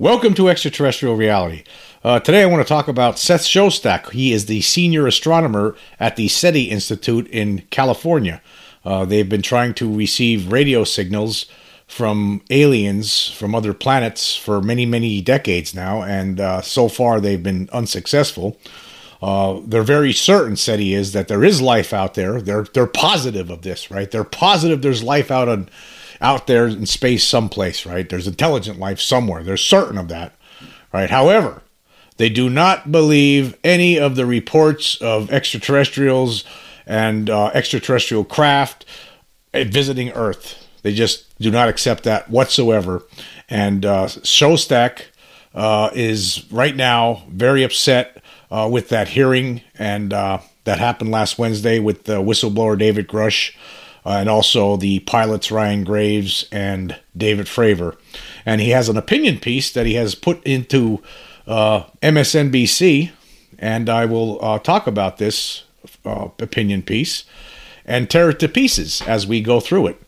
Welcome to Extraterrestrial Reality. Uh, today I want to talk about Seth Shostak. He is the senior astronomer at the SETI Institute in California. Uh, they've been trying to receive radio signals from aliens from other planets for many, many decades now, and uh, so far they've been unsuccessful. Uh, they're very certain, SETI is, that there is life out there. They're they're positive of this, right? They're positive there's life out on out there in space someplace, right? There's intelligent life somewhere. They're certain of that, right? However, they do not believe any of the reports of extraterrestrials and uh, extraterrestrial craft visiting Earth. They just do not accept that whatsoever. And uh, Shostak uh, is right now very upset uh, with that hearing and uh, that happened last Wednesday with the whistleblower David Grusch uh, and also the pilots Ryan Graves and David Fravor. And he has an opinion piece that he has put into uh, MSNBC, and I will uh, talk about this uh, opinion piece and tear it to pieces as we go through it.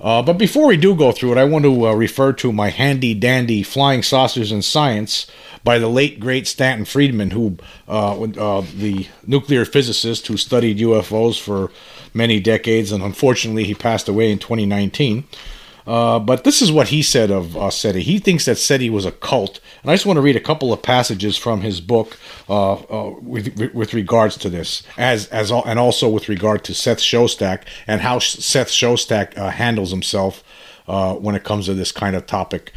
Uh, but before we do go through it, I want to uh, refer to my handy dandy Flying Saucers and Science by the late great Stanton Friedman, who the nuclear physicist who studied UFOs for many decades, and unfortunately he passed away in 2019. Uh, but this is what he said of uh, SETI. He thinks that SETI was a cult, and I just want to read a couple of passages from his book uh, uh with, with regards to this, as as and also with regard to Seth Shostak and how Seth Shostak uh, handles himself uh, when it comes to this kind of topic.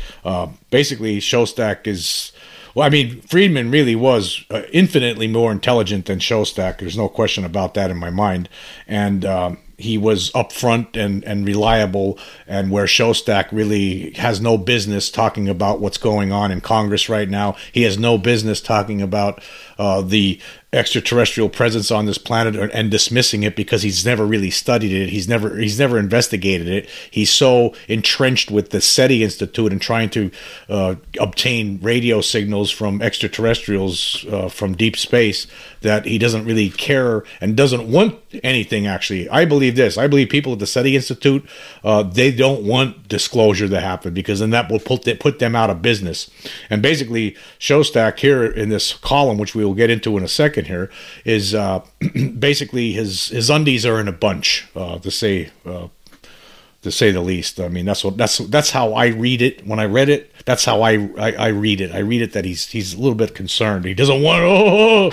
basically, Shostak is well, I mean, Friedman really was uh, infinitely more intelligent than Shostak. There's no question about that in my mind. And um, he was upfront and, and reliable, and where Shostak really has no business talking about what's going on in Congress right now. He has no business talking about uh, the extraterrestrial presence on this planet and dismissing it because he's never really studied it. He's never he's never investigated it. He's so entrenched with the SETI Institute and trying to uh, obtain radio signals from extraterrestrials uh, from deep space that he doesn't really care and doesn't want anything. Actually, I believe this. I believe people at the SETI Institute uh, they don't want disclosure to happen because then that will put put them out of business. And basically, Shostak here in this column, which we will get into in a second here is uh, basically his his undies are in a bunch uh, to say uh, to say the least. I mean that's what that's that's how I read it when I read it. That's how I, I, I read it. I read it that he's he's a little bit concerned. He doesn't want oh,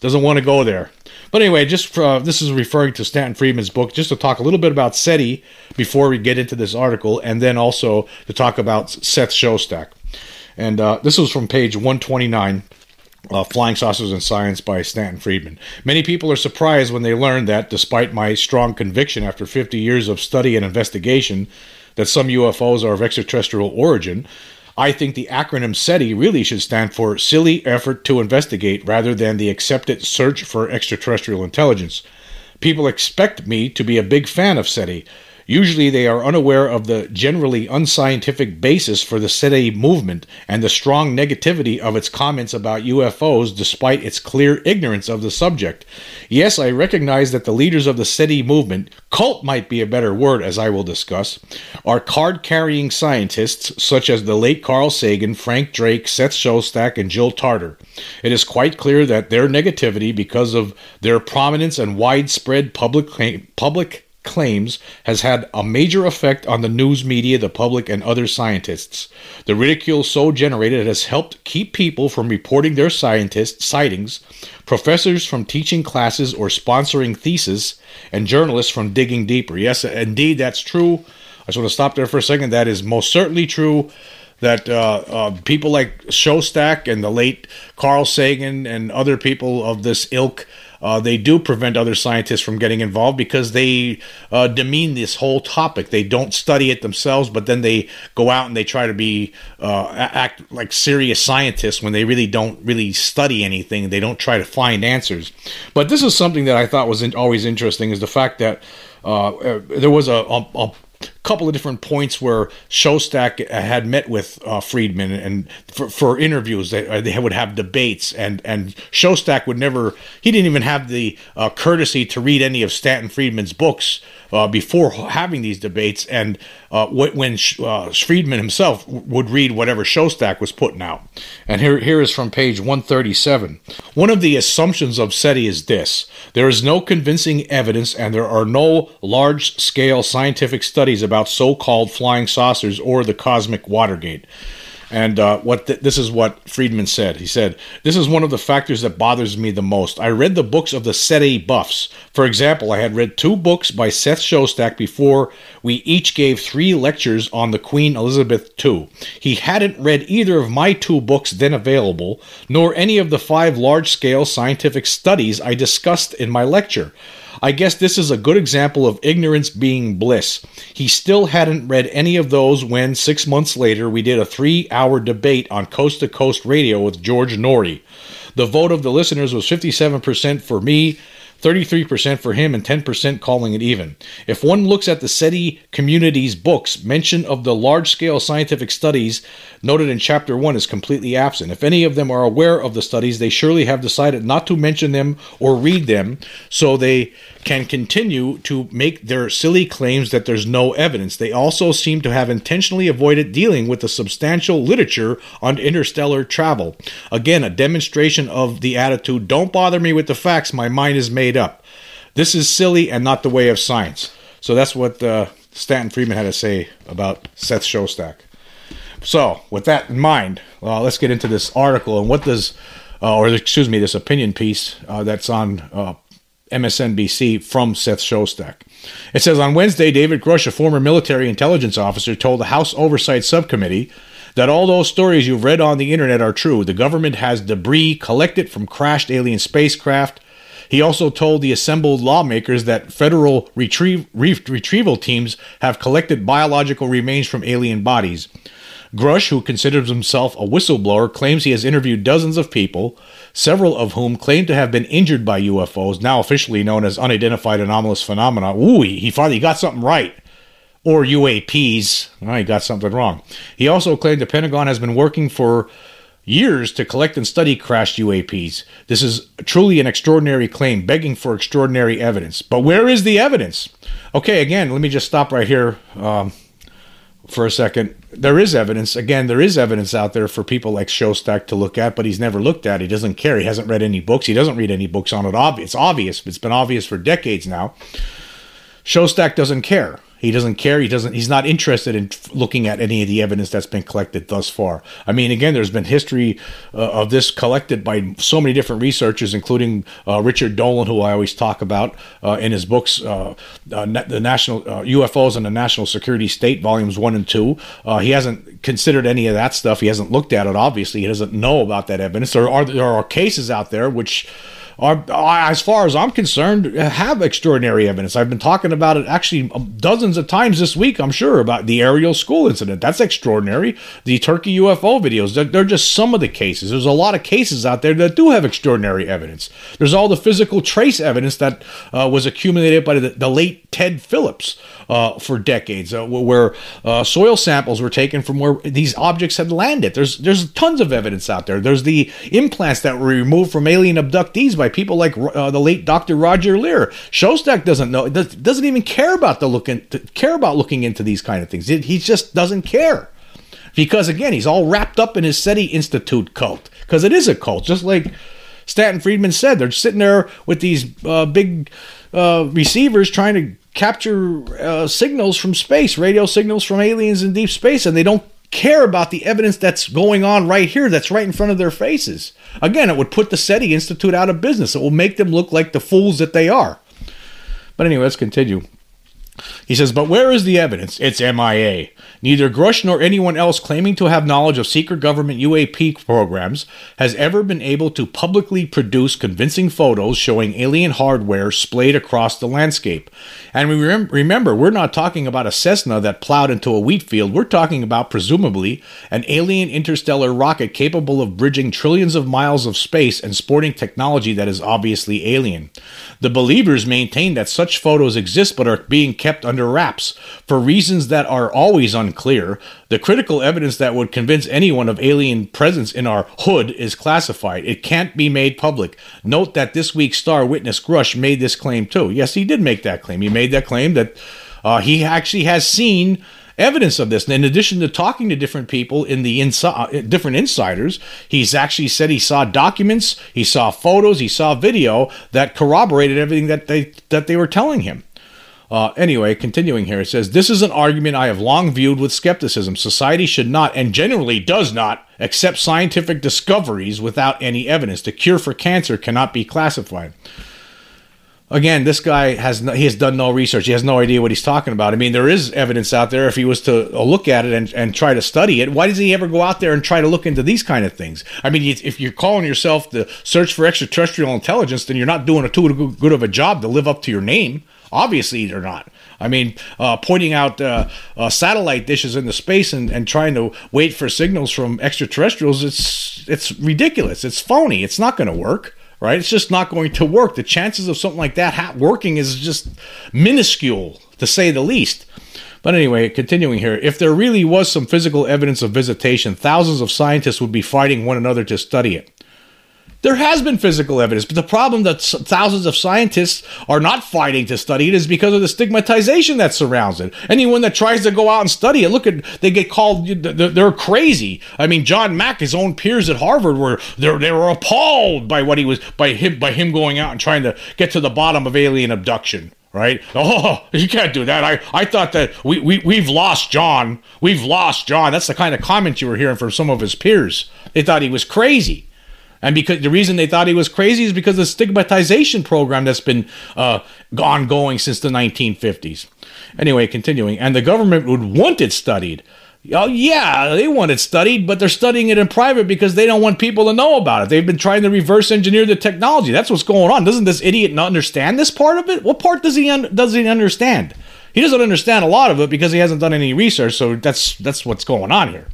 doesn't want to go there. But anyway, just uh, this is referring to Stanton Friedman's book, just to talk a little bit about SETI before we get into this article, and then also to talk about Seth Shostak. And uh, this was from page 129 uh, Flying Saucers and Science by Stanton Friedman. Many people are surprised when they learn that, despite my strong conviction after 50 years of study and investigation, that some UFOs are of extraterrestrial origin, I think the acronym SETI really should stand for Silly Effort to Investigate rather than the accepted Search for Extraterrestrial Intelligence. People expect me to be a big fan of SETI, Usually, they are unaware of the generally unscientific basis for the SETI movement and the strong negativity of its comments about UFOs despite its clear ignorance of the subject. Yes, I recognize that the leaders of the SETI movement, cult might be a better word as I will discuss, are card carrying scientists such as the late Carl Sagan, Frank Drake, Seth Shostak, and Jill Tarter. It is quite clear that their negativity, because of their prominence and widespread public, public claims has had a major effect on the news media, the public, and other scientists. The ridicule so generated has helped keep people from reporting their scientist sightings, professors from teaching classes or sponsoring theses, and journalists from digging deeper. Yes, indeed, that's true. I just want to stop there for a second. That is most certainly true that uh, uh, people like Shostak and the late Carl Sagan and other people of this ilk uh, they do prevent other scientists from getting involved because they uh, demean this whole topic. They don't study it themselves, but then they go out and they try to be uh, act like serious scientists when they really don't really study anything. They don't try to find answers. But this is something that I thought was in, always interesting: is the fact that uh, uh, there was a, a, a couple of different points where Shostak had met with uh, Friedman and for, for interviews. They, uh, they would have debates, and and Shostak would never. He didn't even have the uh, courtesy to read any of Stanton Friedman's books uh, before having these debates, and uh, when Friedman himself would read whatever Shostak was putting out. And here, here is from page 137. One of the assumptions of SETI is this there is no convincing evidence, and there are no large scale scientific studies about so called flying saucers or the cosmic Watergate. And uh, what th- this is what Friedman said. He said, "This is one of the factors that bothers me the most. I read the books of the SETI buffs. For example, I had read two books by Seth Shostak before we each gave three lectures on the Queen Elizabeth II. He hadn't read either of my two books then available, nor any of the five large-scale scientific studies I discussed in my lecture." I guess this is a good example of ignorance being bliss. He still hadn't read any of those when, six months later, we did a three hour debate on coast to coast radio with George Noory. The vote of the listeners was 57% for me, 33% for him, and 10% calling it even. If one looks at the SETI community's books, mention of the large scale scientific studies noted in Chapter 1 is completely absent. If any of them are aware of the studies, they surely have decided not to mention them or read them so they can continue to make their silly claims that there's no evidence. They also seem to have intentionally avoided dealing with the substantial literature on interstellar travel. Again, a demonstration of the attitude don't bother me with the facts, my mind is made up. This is silly and not the way of science. So that's what uh, Stanton Friedman had to say about Seth Shostak. So, with that in mind, uh, let's get into this article and what does, uh, or excuse me, this opinion piece uh, that's on uh, MSNBC from Seth Shostak. It says on Wednesday, David Grusch, a former military intelligence officer, told the House Oversight Subcommittee that all those stories you've read on the internet are true. The government has debris collected from crashed alien spacecraft. He also told the assembled lawmakers that federal retrieve, retrieval teams have collected biological remains from alien bodies. Grusch, who considers himself a whistleblower, claims he has interviewed dozens of people, several of whom claim to have been injured by UFOs, now officially known as unidentified anomalous phenomena. Ooh, he finally got something right. Or UAPs. Oh, he got something wrong. He also claimed the Pentagon has been working for years to collect and study crashed UAPs. This is truly an extraordinary claim, begging for extraordinary evidence. But where is the evidence? Okay, again, let me just stop right here. Um, for a second. There is evidence. Again, there is evidence out there for people like Shostak to look at, but he's never looked at. He doesn't care. He hasn't read any books. He doesn't read any books on it. It's obvious. It's been obvious for decades now. Shostak doesn't care. He doesn't care. He doesn't. He's not interested in looking at any of the evidence that's been collected thus far. I mean, again, there's been history uh, of this collected by so many different researchers, including uh, Richard Dolan, who I always talk about uh, in his books, uh, uh, the national UFOs uh, and the National Security State, volumes one and two. he hasn't considered any of that stuff. He hasn't looked at it. Obviously, he doesn't know about that evidence. There are there are cases out there which are, as far as I'm concerned, have extraordinary evidence. I've been talking about it actually um, dozens of times this week, I'm sure, about the Ariel school incident. That's extraordinary. The Turkey UFO videos, they're, they're just some of the cases. There's a lot of cases out there that do have extraordinary evidence. There's all the physical trace evidence that uh, was accumulated by the, the late Ted Phillips uh, for decades, uh, where uh, soil samples were taken from where these objects had landed. There's there's tons of evidence out there. There's the implants that were removed from alien abductees by people like uh, the late Dr. Roger Leir. Shostak doesn't know, doesn't even care about the looking care about looking into these kind of things. He just doesn't care because again, he's all wrapped up in his SETI Institute cult because it is a cult, just like. Stanton Friedman said they're sitting there with these uh, big uh, receivers trying to capture uh, signals from space, radio signals from aliens in deep space, and they don't care about the evidence that's going on right here, that's right in front of their faces. Again, it would put the SETI Institute out of business. It will make them look like the fools that they are. But anyway, let's continue. He says, But where is the evidence? It's MIA. Neither Grusch nor anyone else claiming to have knowledge of secret government UAP programs has ever been able to publicly produce convincing photos showing alien hardware splayed across the landscape. And we rem- remember, we're not talking about a Cessna that plowed into a wheat field. We're talking about, presumably, an alien interstellar rocket capable of bridging trillions of miles of space and sporting technology that is obviously alien. The believers maintain that such photos exist but are being kept under wraps. For reasons that are always unclear, the critical evidence that would convince anyone of alien presence in our hood is classified. It can't be made public. Note that this week's star witness Grusch made this claim too. Yes, he did make that claim. He made that claim that uh, he actually has seen evidence of this. And in addition to talking to different people in the inside, uh, different insiders, he's actually said he saw documents, he saw photos, he saw video that corroborated everything that they that they were telling him. Uh, anyway, continuing here, it says, This is an argument I have long viewed with skepticism. Society should not, and generally does not, accept scientific discoveries without any evidence. The cure for cancer cannot be classified again, this guy has no, he has done no research. He has no idea what he's talking about. I mean, there is evidence out there. If he was to look at it and, and try to study it, why does he ever go out there and try to look into these kind of things? I mean, if you're calling yourself the search for extraterrestrial intelligence, then you're not doing a too good of a job to live up to your name. Obviously, they're not. I mean, uh, pointing out uh, uh, satellite dishes into space and, and trying to wait for signals from extraterrestrials, it's it's ridiculous. It's phony. It's not going to work right? It's just not going to work. The chances of something like that working is just minuscule, to say the least. But anyway, continuing here, if there really was some physical evidence of visitation, thousands of scientists would be fighting one another to study it. There has been physical evidence, but the problem that thousands of scientists are not fighting to study it is because of the stigmatization that surrounds it. Anyone that tries to go out and study it, look at they get called they're crazy. I mean, John Mack, his own peers at Harvard were they were appalled by what he was by him by him going out and trying to get to the bottom of alien abduction right? Oh, you can't do that. I, I thought that we, we, we've lost John. We've lost John. That's the kind of comment you were hearing from some of his peers. They thought he was crazy. And because the reason they thought he was crazy is because of the stigmatization program that's been uh, ongoing since the 1950s. Anyway, continuing, and the government would want it studied. Oh yeah, they want it studied, but they're studying it in private because they don't want people to know about it. They've been trying to reverse engineer the technology. That's what's going on. Doesn't this idiot not understand this part of it? What part does he un- does he understand? He doesn't understand a lot of it because he hasn't done any research. So that's that's what's going on here.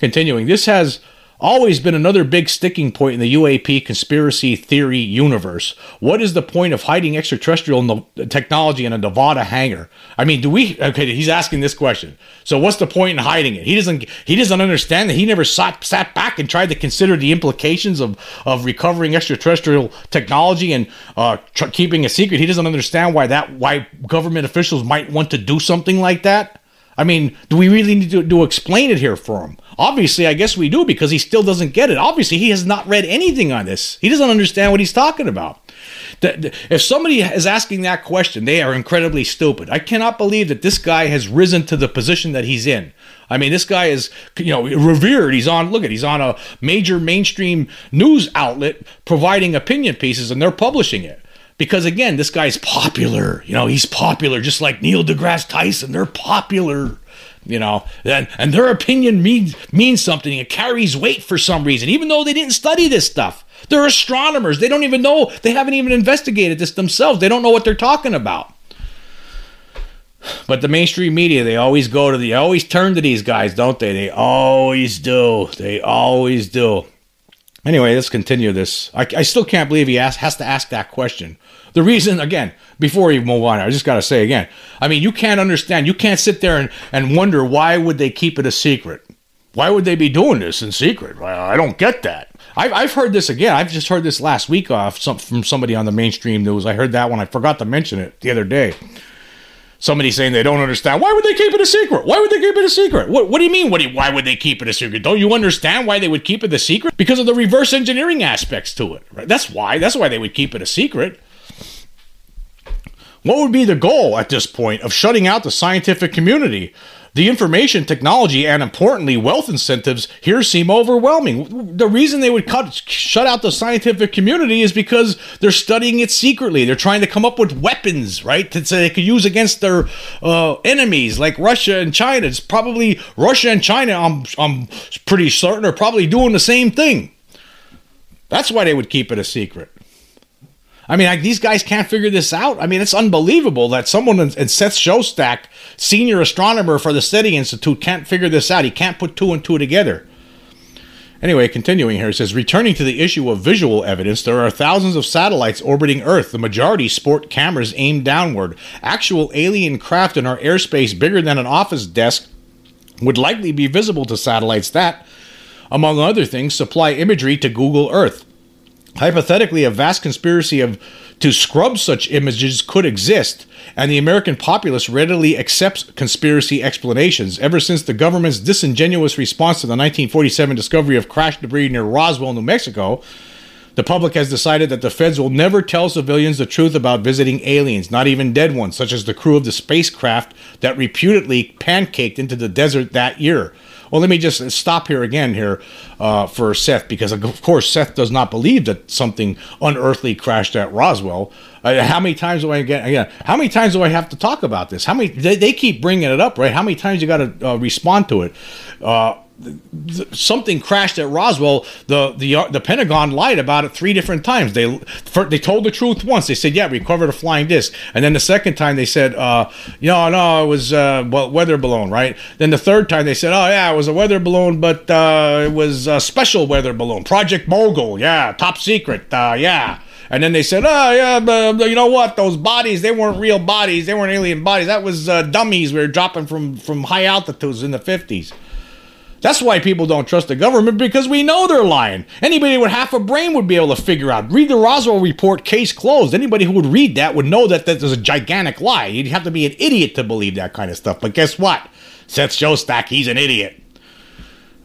Continuing, this has always been another big sticking point in the UAP conspiracy theory universe. What is the point of hiding extraterrestrial no- technology in a Nevada hangar? I mean, do we? Okay, he's asking this question. So, what's the point in hiding it? He doesn't. He doesn't understand that he never sat sat back and tried to consider the implications of of recovering extraterrestrial technology and uh, tr- keeping a secret. He doesn't understand why that why government officials might want to do something like that. I mean, do we really need to, to explain it here for him? Obviously, I guess we do because he still doesn't get it. Obviously, he has not read anything on this. He doesn't understand what he's talking about. If somebody is asking that question, they are incredibly stupid. I cannot believe that this guy has risen to the position that he's in. I mean, this guy is, you know, revered. He's on, look at, he's on a major mainstream news outlet providing opinion pieces and they're publishing it. Because again, this guy's popular. You know, he's popular, just like Neil deGrasse Tyson. They're popular you know and, and their opinion means means something it carries weight for some reason even though they didn't study this stuff they're astronomers they don't even know they haven't even investigated this themselves they don't know what they're talking about but the mainstream media they always go to the they always turn to these guys don't they they always do they always do anyway let's continue this i, I still can't believe he has to ask that question the reason, again, before we move on, I just got to say again, I mean, you can't understand, you can't sit there and, and wonder why would they keep it a secret? Why would they be doing this in secret? I don't get that. I've, I've heard this again. I've just heard this last week off some, from somebody on the mainstream news. I heard that one. I forgot to mention it the other day. Somebody saying they don't understand. Why would they keep it a secret? Why would they keep it a secret? What, what do you mean? What do you, why would they keep it a secret? Don't you understand why they would keep it a secret? Because of the reverse engineering aspects to it. Right? That's why. That's why they would keep it a secret. What would be the goal at this point of shutting out the scientific community? The information technology and importantly wealth incentives here seem overwhelming. The reason they would cut shut out the scientific community is because they're studying it secretly. They're trying to come up with weapons, right, that they could use against their uh, enemies like Russia and China. It's probably Russia and China. I'm I'm pretty certain are probably doing the same thing. That's why they would keep it a secret. I mean, like, these guys can't figure this out. I mean, it's unbelievable that someone in Seth Shostak, senior astronomer for the SETI Institute, can't figure this out. He can't put two and two together. Anyway, continuing here, it says returning to the issue of visual evidence, there are thousands of satellites orbiting Earth. The majority sport cameras aimed downward. Actual alien craft in our airspace bigger than an office desk would likely be visible to satellites that, among other things, supply imagery to Google Earth. Hypothetically, a vast conspiracy of to scrub such images could exist, and the American populace readily accepts conspiracy explanations. Ever since the government's disingenuous response to the 1947 discovery of crash debris near Roswell, New Mexico, the public has decided that the feds will never tell civilians the truth about visiting aliens, not even dead ones, such as the crew of the spacecraft that reputedly pancaked into the desert that year. Well, let me just stop here again here uh, for Seth, because of course Seth does not believe that something unearthly crashed at Roswell. Uh, how many times do I get again? How many times do I have to talk about this? How many? They, they keep bringing it up, right? How many times you got to uh, respond to it? Uh, something crashed at Roswell. The the uh, the Pentagon lied about it three different times. They they told the truth once. They said, "Yeah, we recovered a flying disc," and then the second time they said, uh, "No, no, it was uh, weather balloon." Right. Then the third time they said, "Oh yeah, it was a weather balloon, but uh, it was a special weather balloon, Project Mogul. Yeah, top secret. Uh, yeah." And then they said, "Oh yeah, but you know what? Those bodies, they weren't real bodies. They weren't alien bodies. That was uh, dummies we were dropping from from high altitudes in the 50s." That's why people don't trust the government because we know they're lying. Anybody with half a brain would be able to figure out. Read the Roswell report, case closed. Anybody who would read that would know that that is a gigantic lie. You'd have to be an idiot to believe that kind of stuff. But guess what? Seth Shostak, he's an idiot.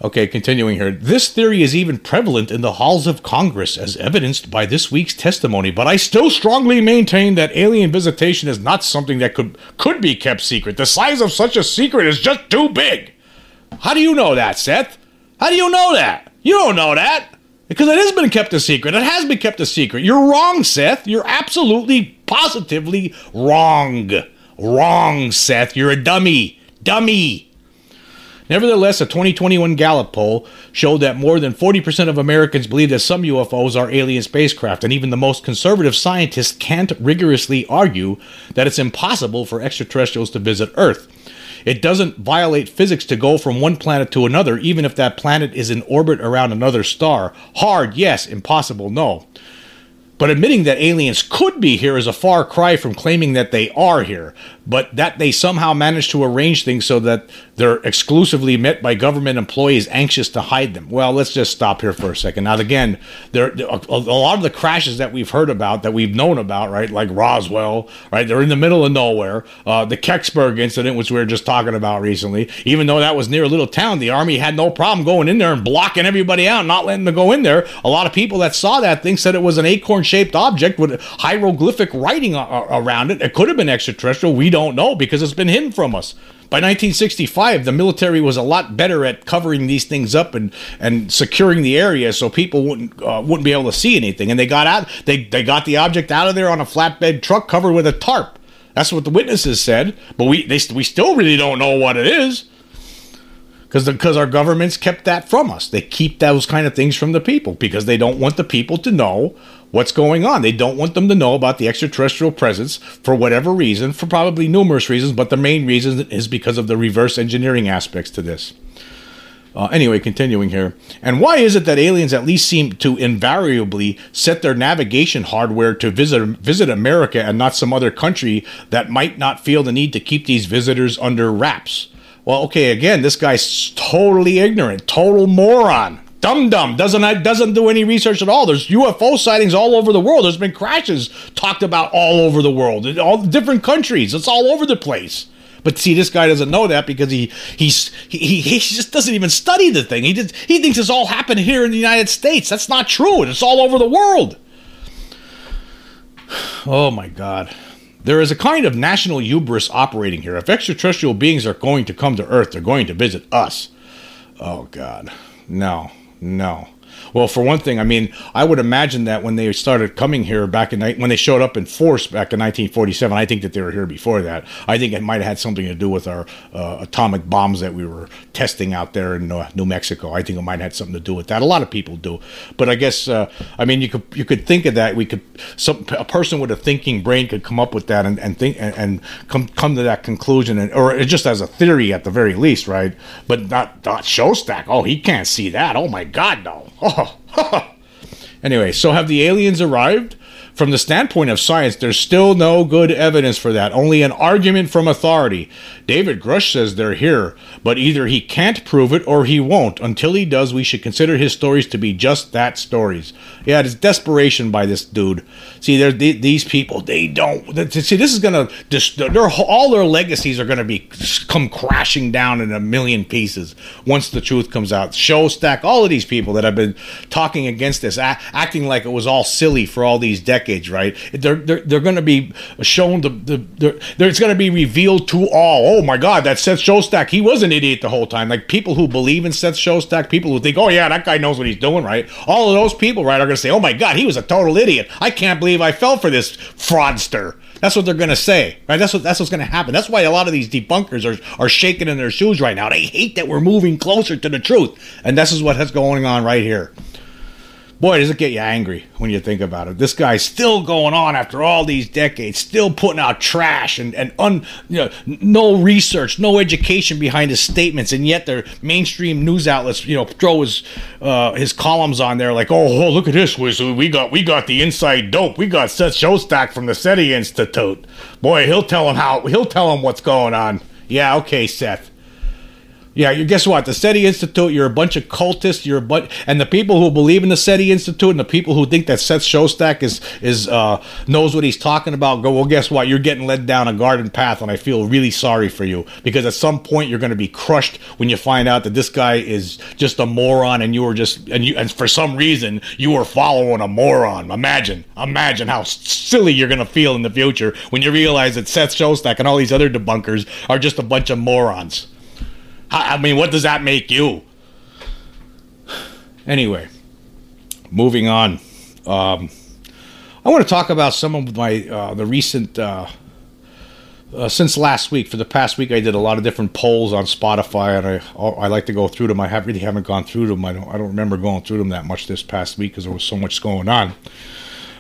Okay, continuing here. This theory is even prevalent in the halls of Congress, as evidenced by this week's testimony. But I still strongly maintain that alien visitation is not something that could could be kept secret. The size of such a secret is just too big. How do you know that, Seth? How do you know that? You don't know that. Because it has been kept a secret. It has been kept a secret. You're wrong, Seth. You're absolutely, positively wrong. Wrong, Seth. You're a dummy. Dummy. Nevertheless, a 2021 Gallup poll showed that more than 40% of Americans believe that some UFOs are alien spacecraft, and even the most conservative scientists can't rigorously argue that it's impossible for extraterrestrials to visit Earth. It doesn't violate physics to go from one planet to another, even if that planet is in orbit around another star. Hard, yes. Impossible, no. But admitting that aliens could be here is a far cry from claiming that they are here, but that they somehow managed to arrange things so that they're exclusively met by government employees anxious to hide them. Well, let's just stop here for a second. Now, again, there a, a lot of the crashes that we've heard about, that we've known about, right, like Roswell, right, they're in the middle of nowhere. Uh, the Kecksburg incident, which we were just talking about recently, even though that was near a little town, the army had no problem going in there and blocking everybody out, not letting them go in there. A lot of people that saw that thing said it was an acorn shaped object with hieroglyphic writing around it. It could have been extraterrestrial. We don't know because it's been hidden from us. By 1965, the military was a lot better at covering these things up and, and securing the area so people wouldn't uh, wouldn't be able to see anything. And they got out they, they got the object out of there on a flatbed truck covered with a tarp. That's what the witnesses said. But we they, we still really don't know what it is because because our governments kept that from us. They keep those kind of things from the people because they don't want the people to know what's going on. They don't want them to know about the extraterrestrial presence for whatever reason, for probably numerous reasons, but the main reason is because of the reverse engineering aspects to this. Uh, anyway, continuing here. And why is it that aliens at least seem to invariably set their navigation hardware to visit visit America and not some other country that might not feel the need to keep these visitors under wraps? Well, okay, again, this guy's totally ignorant, total moron dum dum doesn't doesn't do any research at all. There's UFO sightings all over the world. There's been crashes talked about all over the world, in all different countries. It's all over the place. But see, this guy doesn't know that because he he's he, he just doesn't even study the thing. He just he thinks it's all happened here in the United States. That's not true. It's all over the world. Oh my God. There is a kind of national hubris operating here. If extraterrestrial beings are going to come to Earth, they're going to visit us. Oh God. No. No. Well, for one thing, I mean, I would imagine that when they started coming here back in when they showed up in force back in 1947, I think that they were here before that. I think it might have had something to do with our uh, atomic bombs that we were testing out there in uh, New Mexico. I think it might have had something to do with that. A lot of people do, but I guess uh, I mean you could you could think of that. We could some a person with a thinking brain could come up with that and, and think and, and come come to that conclusion, and, or just as a theory at the very least, right? But not not Shostak. Oh, he can't see that. Oh my God, no. Oh, anyway, so have the aliens arrived? From the standpoint of science, there's still no good evidence for that, only an argument from authority. David Grusch says they're here, but either he can't prove it or he won't. Until he does, we should consider his stories to be just that stories. Yeah, it's desperation by this dude. See, these people, they don't. See, this is going to. All their legacies are going to be come crashing down in a million pieces once the truth comes out. Shostak, all of these people that have been talking against this, acting like it was all silly for all these decades right? They're they're, they're going to be shown the the they're, it's going to be revealed to all. Oh my God, that Seth Shostak, he was an idiot the whole time. Like people who believe in Seth Shostak, people who think, oh yeah, that guy knows what he's doing, right? All of those people, right, are going to say, oh my God, he was a total idiot. I can't believe I fell for this fraudster. That's what they're going to say, right? That's what that's what's going to happen. That's why a lot of these debunkers are are shaking in their shoes right now. They hate that we're moving closer to the truth, and this is what is going on right here boy, does it get you angry when you think about it. This guy's still going on after all these decades, still putting out trash and, and un, you know, no research, no education behind his statements, and yet their mainstream news outlets, you know, throw his uh, his columns on there like, oh, oh, look at this, we got we got the inside dope, we got Seth Shostak from the SETI Institute. Boy, he'll tell him how he'll tell him what's going on. Yeah, okay, Seth. Yeah, you guess what? The SETI Institute, you're a bunch of cultists. You're a bunch, and the people who believe in the SETI Institute and the people who think that Seth Shostak is is uh, knows what he's talking about. Go well. Guess what? You're getting led down a garden path, and I feel really sorry for you because at some point you're going to be crushed when you find out that this guy is just a moron, and you were just and you and for some reason you were following a moron. Imagine, imagine how silly you're going to feel in the future when you realize that Seth Shostak and all these other debunkers are just a bunch of morons. I mean, what does that make you? Anyway, moving on. Um, I want to talk about some of my uh, the recent uh, uh, since last week. For the past week, I did a lot of different polls on Spotify, and I I like to go through them. I have, really haven't gone through them. I don't I don't remember going through them that much this past week because there was so much going on.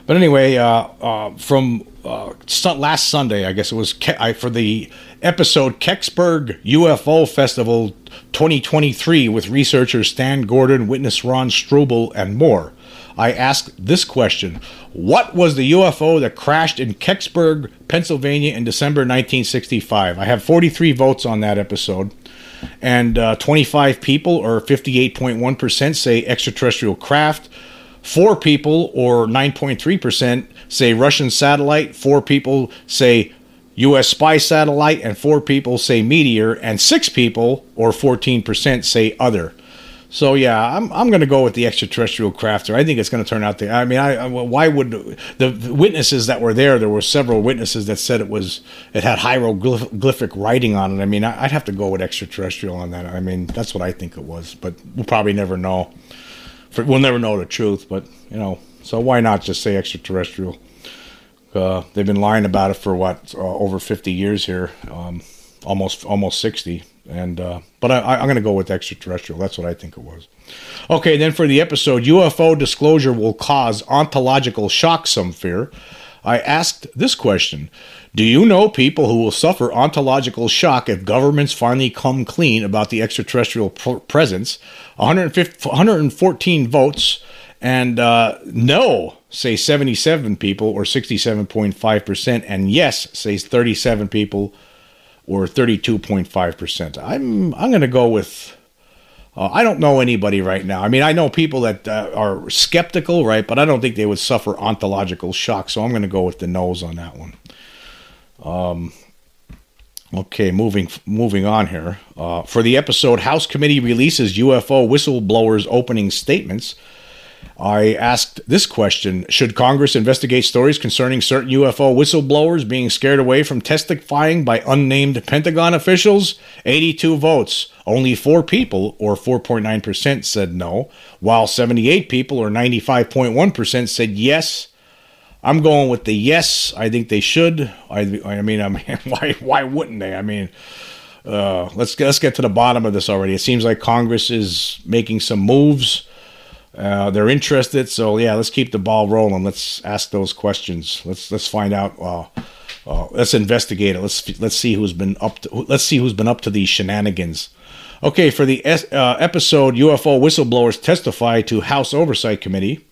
But anyway, uh, uh, from uh, last Sunday, I guess it was Ke- I, for the episode Kecksburg UFO Festival 2023 with researchers Stan Gordon, witness Ron Strobel, and more. I asked this question What was the UFO that crashed in Kecksburg, Pennsylvania in December 1965? I have 43 votes on that episode, and uh, 25 people, or 58.1%, say extraterrestrial craft. Four people, or 9.3%, say Russian satellite. Four people say U.S. spy satellite, and four people say meteor, and six people, or 14%, say other. So yeah, I'm I'm going to go with the extraterrestrial crafter. I think it's going to turn out the. I mean, I, why would the, the, witnesses that were there? There were several witnesses that said it was it had hieroglyphic writing on it. I mean, I'd have to go with extraterrestrial on that. I mean, that's what I think it was, but we'll probably never know for, we'll never know the truth, but you know, so why not just say extraterrestrial? Uh, they've been lying about it for what uh, over 50 years here, um, almost almost 60. And uh, but I, I'm going to go with extraterrestrial. That's what I think it was. Okay, then for the episode, UFO disclosure will cause ontological shock. Some fear. I asked this question Do you know people who will suffer ontological shock if governments finally come clean about the extraterrestrial pr- presence? 114 votes, and uh, no say 77 people, or 67.5%, and yes says 37 people, or 32.5%. I'm, I'm going to go with. Uh, I don't know anybody right now. I mean, I know people that uh, are skeptical, right? But I don't think they would suffer ontological shock. So I'm going to go with the nose on that one. Um, okay, moving moving on here. Uh, for the episode, House Committee releases UFO whistleblowers opening statements. I asked this question Should Congress investigate stories concerning certain UFO whistleblowers being scared away from testifying by unnamed Pentagon officials? 82 votes. Only four people, or 4.9%, said no, while 78 people, or 95.1%, said yes. I'm going with the yes. I think they should. I, I mean, I mean, why, why wouldn't they? I mean, uh, let's let's get to the bottom of this already. It seems like Congress is making some moves uh, they're interested, so yeah, let's keep the ball rolling. Let's ask those questions. Let's let's find out. Uh, uh, let's investigate it. Let's let's see who's been up. To, let's see who's been up to these shenanigans. Okay, for the uh, episode UFO whistleblowers testify to House Oversight Committee.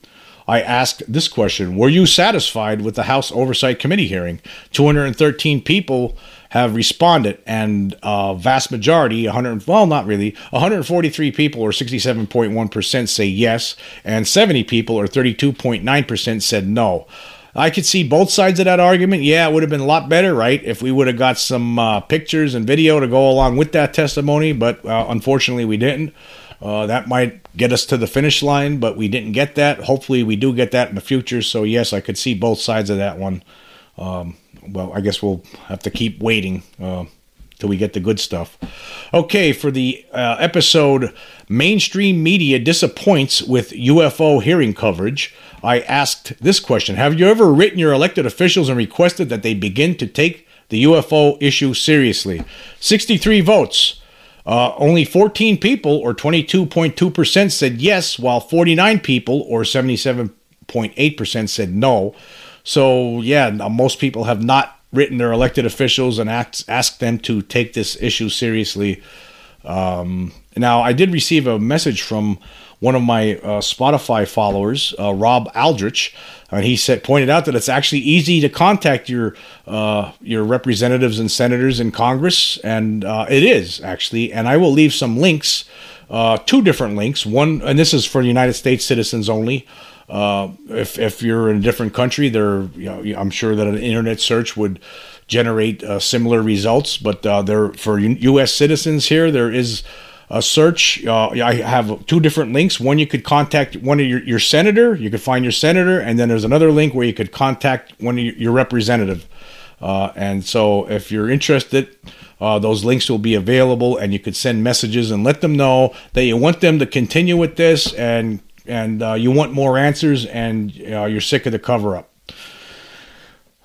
I asked this question Were you satisfied with the House Oversight Committee hearing? 213 people have responded, and a vast majority, 100, well, not really, 143 people, or 67.1%, say yes, and 70 people, or 32.9%, said no. I could see both sides of that argument. Yeah, it would have been a lot better, right, if we would have got some uh, pictures and video to go along with that testimony, but uh, unfortunately we didn't. Uh, that might get us to the finish line, but we didn't get that. Hopefully, we do get that in the future. So, yes, I could see both sides of that one. Um, well, I guess we'll have to keep waiting uh, till we get the good stuff. Okay, for the uh, episode, mainstream media disappoints with UFO hearing coverage. I asked this question Have you ever written your elected officials and requested that they begin to take the UFO issue seriously? 63 votes. Uh, only 14 people, or 22.2%, said yes, while 49 people, or 77.8%, said no. So, yeah, most people have not written their elected officials and asked, asked them to take this issue seriously. Um, now, I did receive a message from one of my uh, Spotify followers, uh, Rob Aldrich, and he said pointed out that it's actually easy to contact your uh, your representatives and senators in Congress, and uh, it is actually. And I will leave some links, uh, two different links. One, and this is for United States citizens only. Uh, if if you're in a different country, there, you know, I'm sure that an internet search would generate similar results. But there, for U.S. citizens here, there is a search. Uh, I have two different links. One you could contact one of your, your senator. You could find your senator, and then there's another link where you could contact one of your, representative. Uh, and so, if you're interested, uh, those links will be available, and you could send messages and let them know that you want them to continue with this, and and uh, you want more answers, and uh, you're sick of the cover up.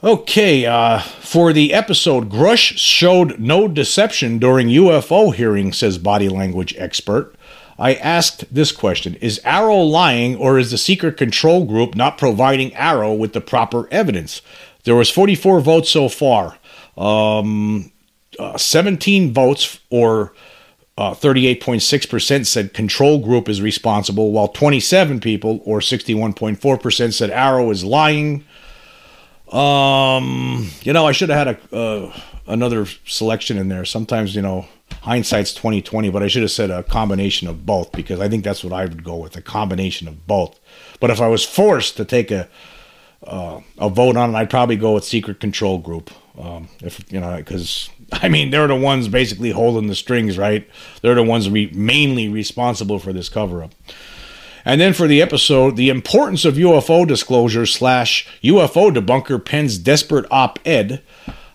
Okay, uh, for the episode, Grusch showed no deception during UFO hearing, says body language expert. I asked this question Is AARO lying, or is the secret control group not providing AARO with the proper evidence? There was 44 votes so far. Um, uh, 17 votes, or uh, 38.6% said control group is responsible, while 27 people, or 61.4%, said AARO is lying. Um, you know, I should have had a uh, another selection in there. Sometimes, you know, hindsight's twenty twenty, but I should have said a combination of both because I think that's what I would go with a combination of both. But if I was forced to take a uh, a vote on it, I'd probably go with Secret Control Group. Um, if you know, because I mean, they're the ones basically holding the strings, right? They're the ones re- mainly responsible for this cover up. And then for the episode, the importance of UFO disclosure slash UFO debunker pens desperate op ed.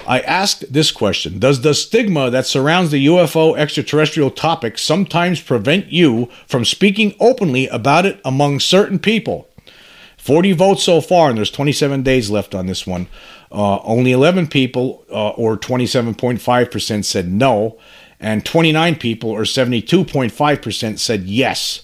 I asked this question Does the stigma that surrounds the UFO extraterrestrial topic sometimes prevent you from speaking openly about it among certain people? 40 votes so far, and there's 27 days left on this one. Uh, only 11 people, uh, or 27.5%, said no, and 29 people, or 72.5%, said yes.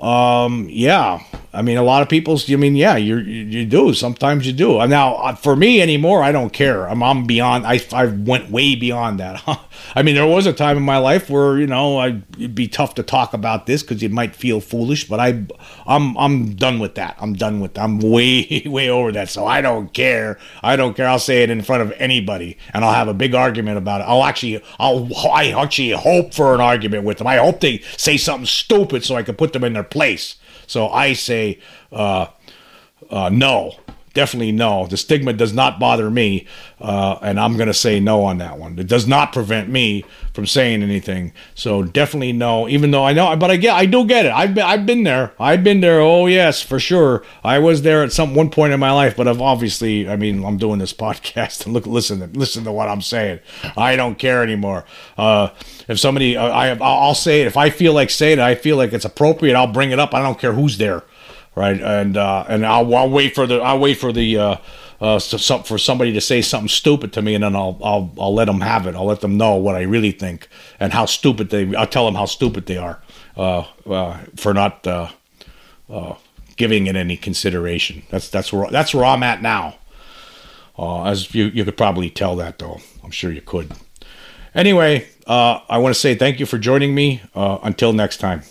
Um, yeah, I mean, a lot of people. I mean, yeah, you you do. Sometimes you do. Now, uh, for me anymore, I don't care. I'm, I'm beyond. I I went way beyond that. I mean, there was a time in my life where you know I'd, it'd be tough to talk about this because you might feel foolish. But I, I'm I'm done with that. I'm done with. I'm way way over that. So I don't care. I don't care. I'll say it in front of anybody, and I'll have a big argument about it. I'll actually I'll I actually hope for an argument with them. I hope they say something stupid so I can put them in their place. So I say uh, uh, no definitely no. The stigma does not bother me, uh, and I'm going to say no on that one. It does not prevent me from saying anything. So definitely no. Even though I know, but I get, I do get it. I've been, I've been there. I've been there. Oh yes, for sure. I was there at some one point in my life, but I've obviously, I mean, I'm doing this podcast and look, listen, listen to what I'm saying. I don't care anymore. Uh, if somebody, uh, I, I'll say it. If I feel like saying it, I feel like it's appropriate. I'll bring it up. I don't care who's there right? And uh, and I'll, I'll wait for the I'll wait for the uh, uh, for somebody to say something stupid to me, and then I'll I'll I'll let them have it. I'll let them know what I really think and how stupid they. I'll tell them how stupid they are uh, uh, for not uh, giving it any consideration. That's that's where that's where I'm at now. As you you could probably tell that though, I'm sure you could. Anyway, I want to say thank you for joining me. Until next time.